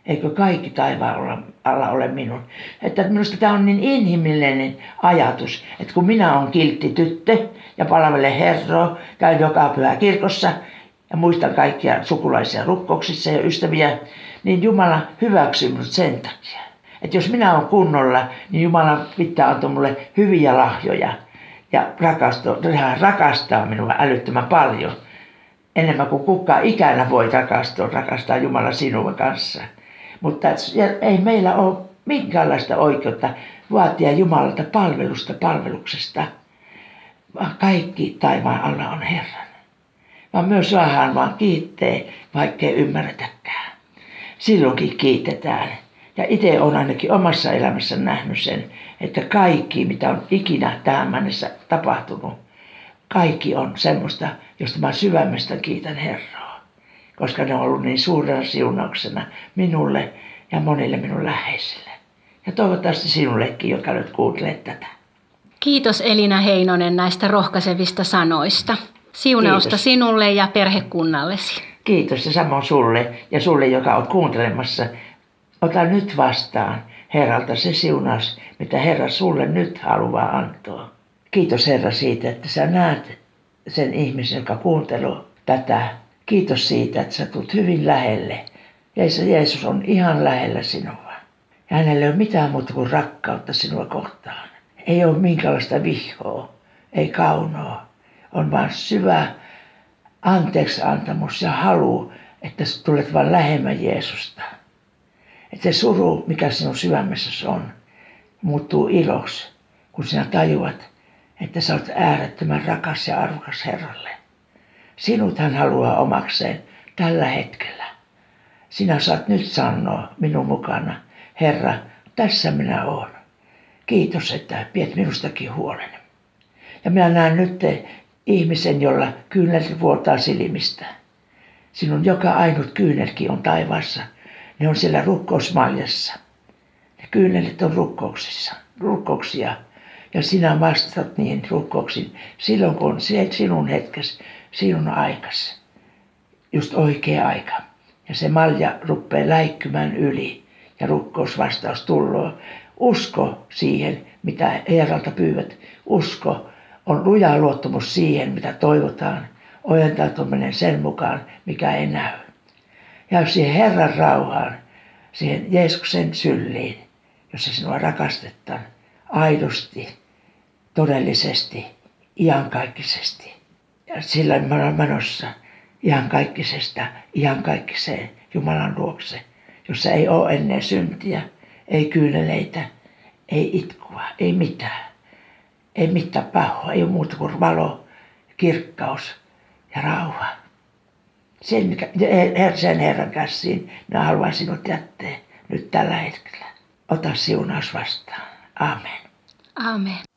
Eikö kaikki taivaan alla ole minun? Että minusta tämä on niin inhimillinen ajatus, että kun minä olen kiltti tyttö ja palvelen Herroa, käyn joka pyhä kirkossa ja muistan kaikkia sukulaisia rukkouksissa ja ystäviä, niin Jumala hyväksyy minut sen takia. Että jos minä olen kunnolla, niin Jumala pitää antaa mulle hyviä lahjoja ja rakastaa, rakastaa minua älyttömän paljon. Enemmän kuin kukaan ikänä voi rakastaa, rakastaa Jumala sinua kanssa. Mutta ei meillä ole minkäänlaista oikeutta vaatia Jumalalta palvelusta palveluksesta. Kaikki taivaan alla on Herran. Vaan myös saadaan vaan kiittää, vaikkei ymmärretäkään. Silloinkin kiitetään. Ja itse olen ainakin omassa elämässä nähnyt sen, että kaikki, mitä on ikinä tähän mennessä tapahtunut, kaikki on semmoista, josta mä syvemmästä kiitän Herraa koska ne on ollut niin suurena siunauksena minulle ja monille minun läheisille. Ja toivottavasti sinullekin, joka nyt kuuntelet tätä. Kiitos Elina Heinonen näistä rohkaisevista sanoista. Siunausta Kiitos. sinulle ja perhekunnallesi. Kiitos ja samoin sulle ja sulle, joka olet kuuntelemassa. Ota nyt vastaan Herralta se siunaus, mitä Herra sulle nyt haluaa antaa. Kiitos Herra siitä, että sä näet sen ihmisen, joka kuuntelee tätä Kiitos siitä, että sä tulet hyvin lähelle. Jeesus, Jeesus on ihan lähellä sinua. Ja hänellä ei ole mitään muuta kuin rakkautta sinua kohtaan. Ei ole minkäänlaista vihoa, ei kaunoa. On vain syvä anteeksi antamus ja halu, että sä tulet vain lähemmän Jeesusta. Että se suru, mikä sinun sydämessäsi on, muuttuu iloksi, kun sinä tajuat, että sä olet äärettömän rakas ja arvokas Herralle. Sinut hän haluaa omakseen tällä hetkellä. Sinä saat nyt sanoa minun mukana, Herra, tässä minä olen. Kiitos, että piet minustakin huolen. Ja minä näen nyt ihmisen, jolla kyynel vuotaa silmistä. Sinun joka ainut kyynelkin on taivaassa. Ne on siellä rukkousmaljassa. Ne kyynelet on rukkouksissa, rukkouksia. Ja sinä vastaat niihin rukkouksiin silloin, kun sinun hetkesi, sinun aikas. Just oikea aika. Ja se malja rupeaa läikkymään yli ja rukkousvastaus tulloo. Usko siihen, mitä Herralta pyydät. Usko on luja luottamus siihen, mitä toivotaan. Ojentautuminen sen mukaan, mikä ei näy. Ja siihen Herran rauhaan, siihen Jeesuksen sylliin, jossa sinua rakastetaan aidosti, todellisesti, iankaikkisesti. Ja sillä me ollaan menossa iankaikkisesta iankaikkiseen Jumalan luokse, jossa ei ole ennen syntiä, ei kyyneleitä, ei itkua, ei mitään. Ei mitään pahoa, ei muuta kuin valo, kirkkaus ja rauha. Sen, sen Herran käsiin minä haluan sinut jättää nyt tällä hetkellä. Ota siunaus vastaan. Amen. Amen.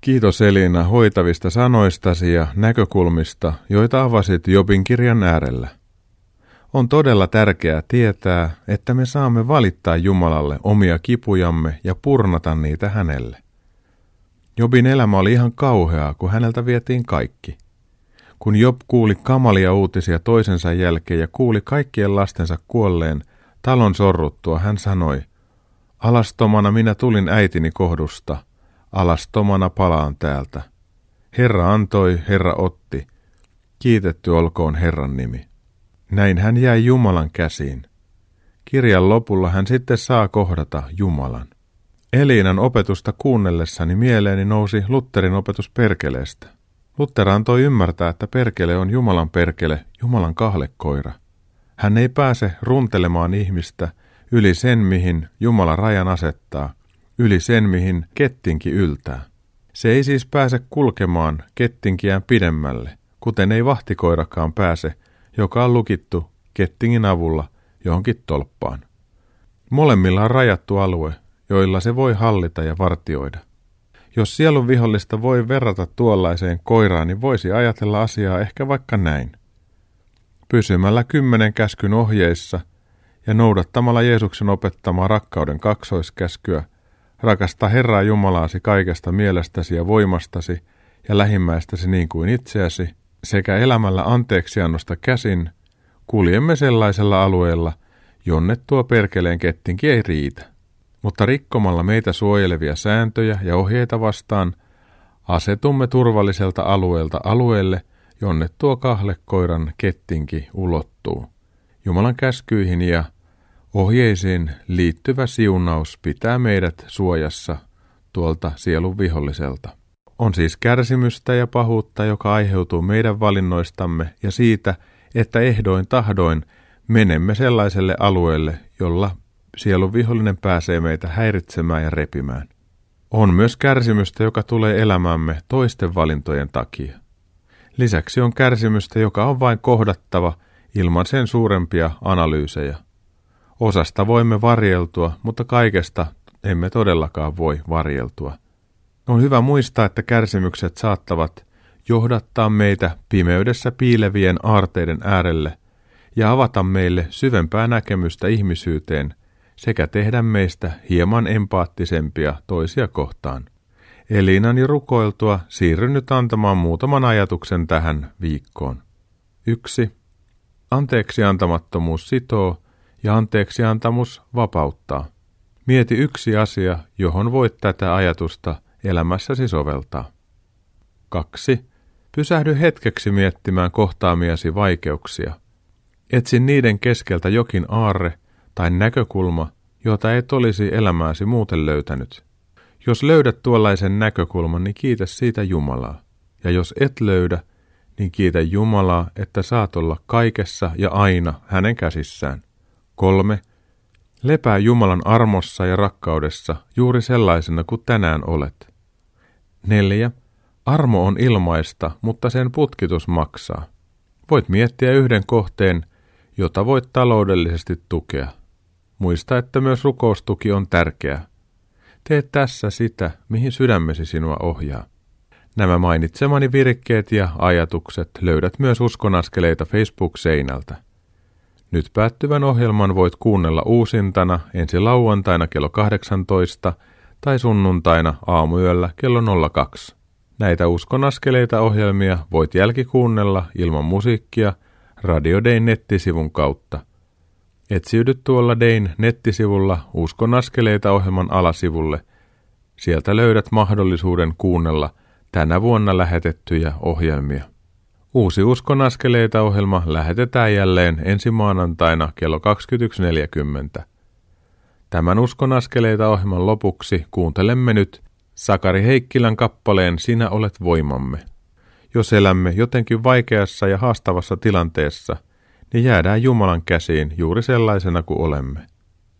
Kiitos Elina hoitavista sanoistasi ja näkökulmista, joita avasit Jobin kirjan äärellä. On todella tärkeää tietää, että me saamme valittaa Jumalalle omia kipujamme ja purnata niitä hänelle. Jobin elämä oli ihan kauheaa, kun häneltä vietiin kaikki. Kun Job kuuli kamalia uutisia toisensa jälkeen ja kuuli kaikkien lastensa kuolleen, talon sorruttua, hän sanoi, Alastomana minä tulin äitini kohdusta, alastomana palaan täältä. Herra antoi, Herra otti, kiitetty olkoon Herran nimi. Näin hän jäi Jumalan käsiin. Kirjan lopulla hän sitten saa kohdata Jumalan. Eliinan opetusta kuunnellessani mieleeni nousi Lutterin opetus perkeleestä. Luther antoi ymmärtää, että perkele on Jumalan perkele, Jumalan kahlekoira. Hän ei pääse runtelemaan ihmistä yli sen, mihin Jumala rajan asettaa, yli sen, mihin kettinki yltää. Se ei siis pääse kulkemaan kettinkiään pidemmälle, kuten ei vahtikoirakaan pääse, joka on lukittu kettingin avulla johonkin tolppaan. Molemmilla on rajattu alue, joilla se voi hallita ja vartioida. Jos sielun vihollista voi verrata tuollaiseen koiraan, niin voisi ajatella asiaa ehkä vaikka näin. Pysymällä kymmenen käskyn ohjeissa ja noudattamalla Jeesuksen opettamaa rakkauden kaksoiskäskyä, rakasta Herraa Jumalaasi kaikesta mielestäsi ja voimastasi ja lähimmäistäsi niin kuin itseäsi, sekä elämällä anteeksiannosta käsin, kuljemme sellaisella alueella, jonne tuo perkeleen kettinki ei riitä mutta rikkomalla meitä suojelevia sääntöjä ja ohjeita vastaan asetumme turvalliselta alueelta alueelle, jonne tuo kahlekoiran kettinki ulottuu. Jumalan käskyihin ja ohjeisiin liittyvä siunaus pitää meidät suojassa tuolta sielun viholliselta. On siis kärsimystä ja pahuutta, joka aiheutuu meidän valinnoistamme ja siitä, että ehdoin tahdoin menemme sellaiselle alueelle, jolla sielun vihollinen pääsee meitä häiritsemään ja repimään. On myös kärsimystä, joka tulee elämämme toisten valintojen takia. Lisäksi on kärsimystä, joka on vain kohdattava ilman sen suurempia analyysejä. Osasta voimme varjeltua, mutta kaikesta emme todellakaan voi varjeltua. On hyvä muistaa, että kärsimykset saattavat johdattaa meitä pimeydessä piilevien aarteiden äärelle ja avata meille syvempää näkemystä ihmisyyteen sekä tehdä meistä hieman empaattisempia toisia kohtaan. Elinani rukoiltua siirryn nyt antamaan muutaman ajatuksen tähän viikkoon. 1. Anteeksi antamattomuus sitoo ja anteeksi antamus vapauttaa. Mieti yksi asia, johon voit tätä ajatusta elämässäsi soveltaa. 2. Pysähdy hetkeksi miettimään kohtaamiasi vaikeuksia. Etsi niiden keskeltä jokin aarre, tai näkökulma, jota et olisi elämääsi muuten löytänyt. Jos löydät tuollaisen näkökulman, niin kiitä siitä Jumalaa. Ja jos et löydä, niin kiitä Jumalaa, että saat olla kaikessa ja aina hänen käsissään. 3. Lepää Jumalan armossa ja rakkaudessa juuri sellaisena kuin tänään olet. 4. Armo on ilmaista, mutta sen putkitus maksaa. Voit miettiä yhden kohteen, jota voit taloudellisesti tukea. Muista, että myös rukoustuki on tärkeää. Tee tässä sitä, mihin sydämesi sinua ohjaa. Nämä mainitsemani virkkeet ja ajatukset löydät myös uskonaskeleita Facebook-seinältä. Nyt päättyvän ohjelman voit kuunnella uusintana ensi lauantaina kello 18 tai sunnuntaina aamuyöllä kello 02. Näitä uskonaskeleita ohjelmia voit jälkikuunnella ilman musiikkia Radio Dayn nettisivun kautta. Etsiydy tuolla Dayn nettisivulla uskonaskeleita ohjelman alasivulle. Sieltä löydät mahdollisuuden kuunnella tänä vuonna lähetettyjä ohjelmia. Uusi Uskon askeleita ohjelma lähetetään jälleen ensi maanantaina kello 21.40. Tämän Uskon askeleita ohjelman lopuksi kuuntelemme nyt Sakari Heikkilän kappaleen Sinä olet voimamme. Jos elämme jotenkin vaikeassa ja haastavassa tilanteessa, niin jäädään Jumalan käsiin juuri sellaisena kuin olemme.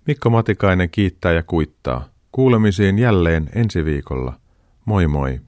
Mikko Matikainen kiittää ja kuittaa. Kuulemisiin jälleen ensi viikolla. Moi moi!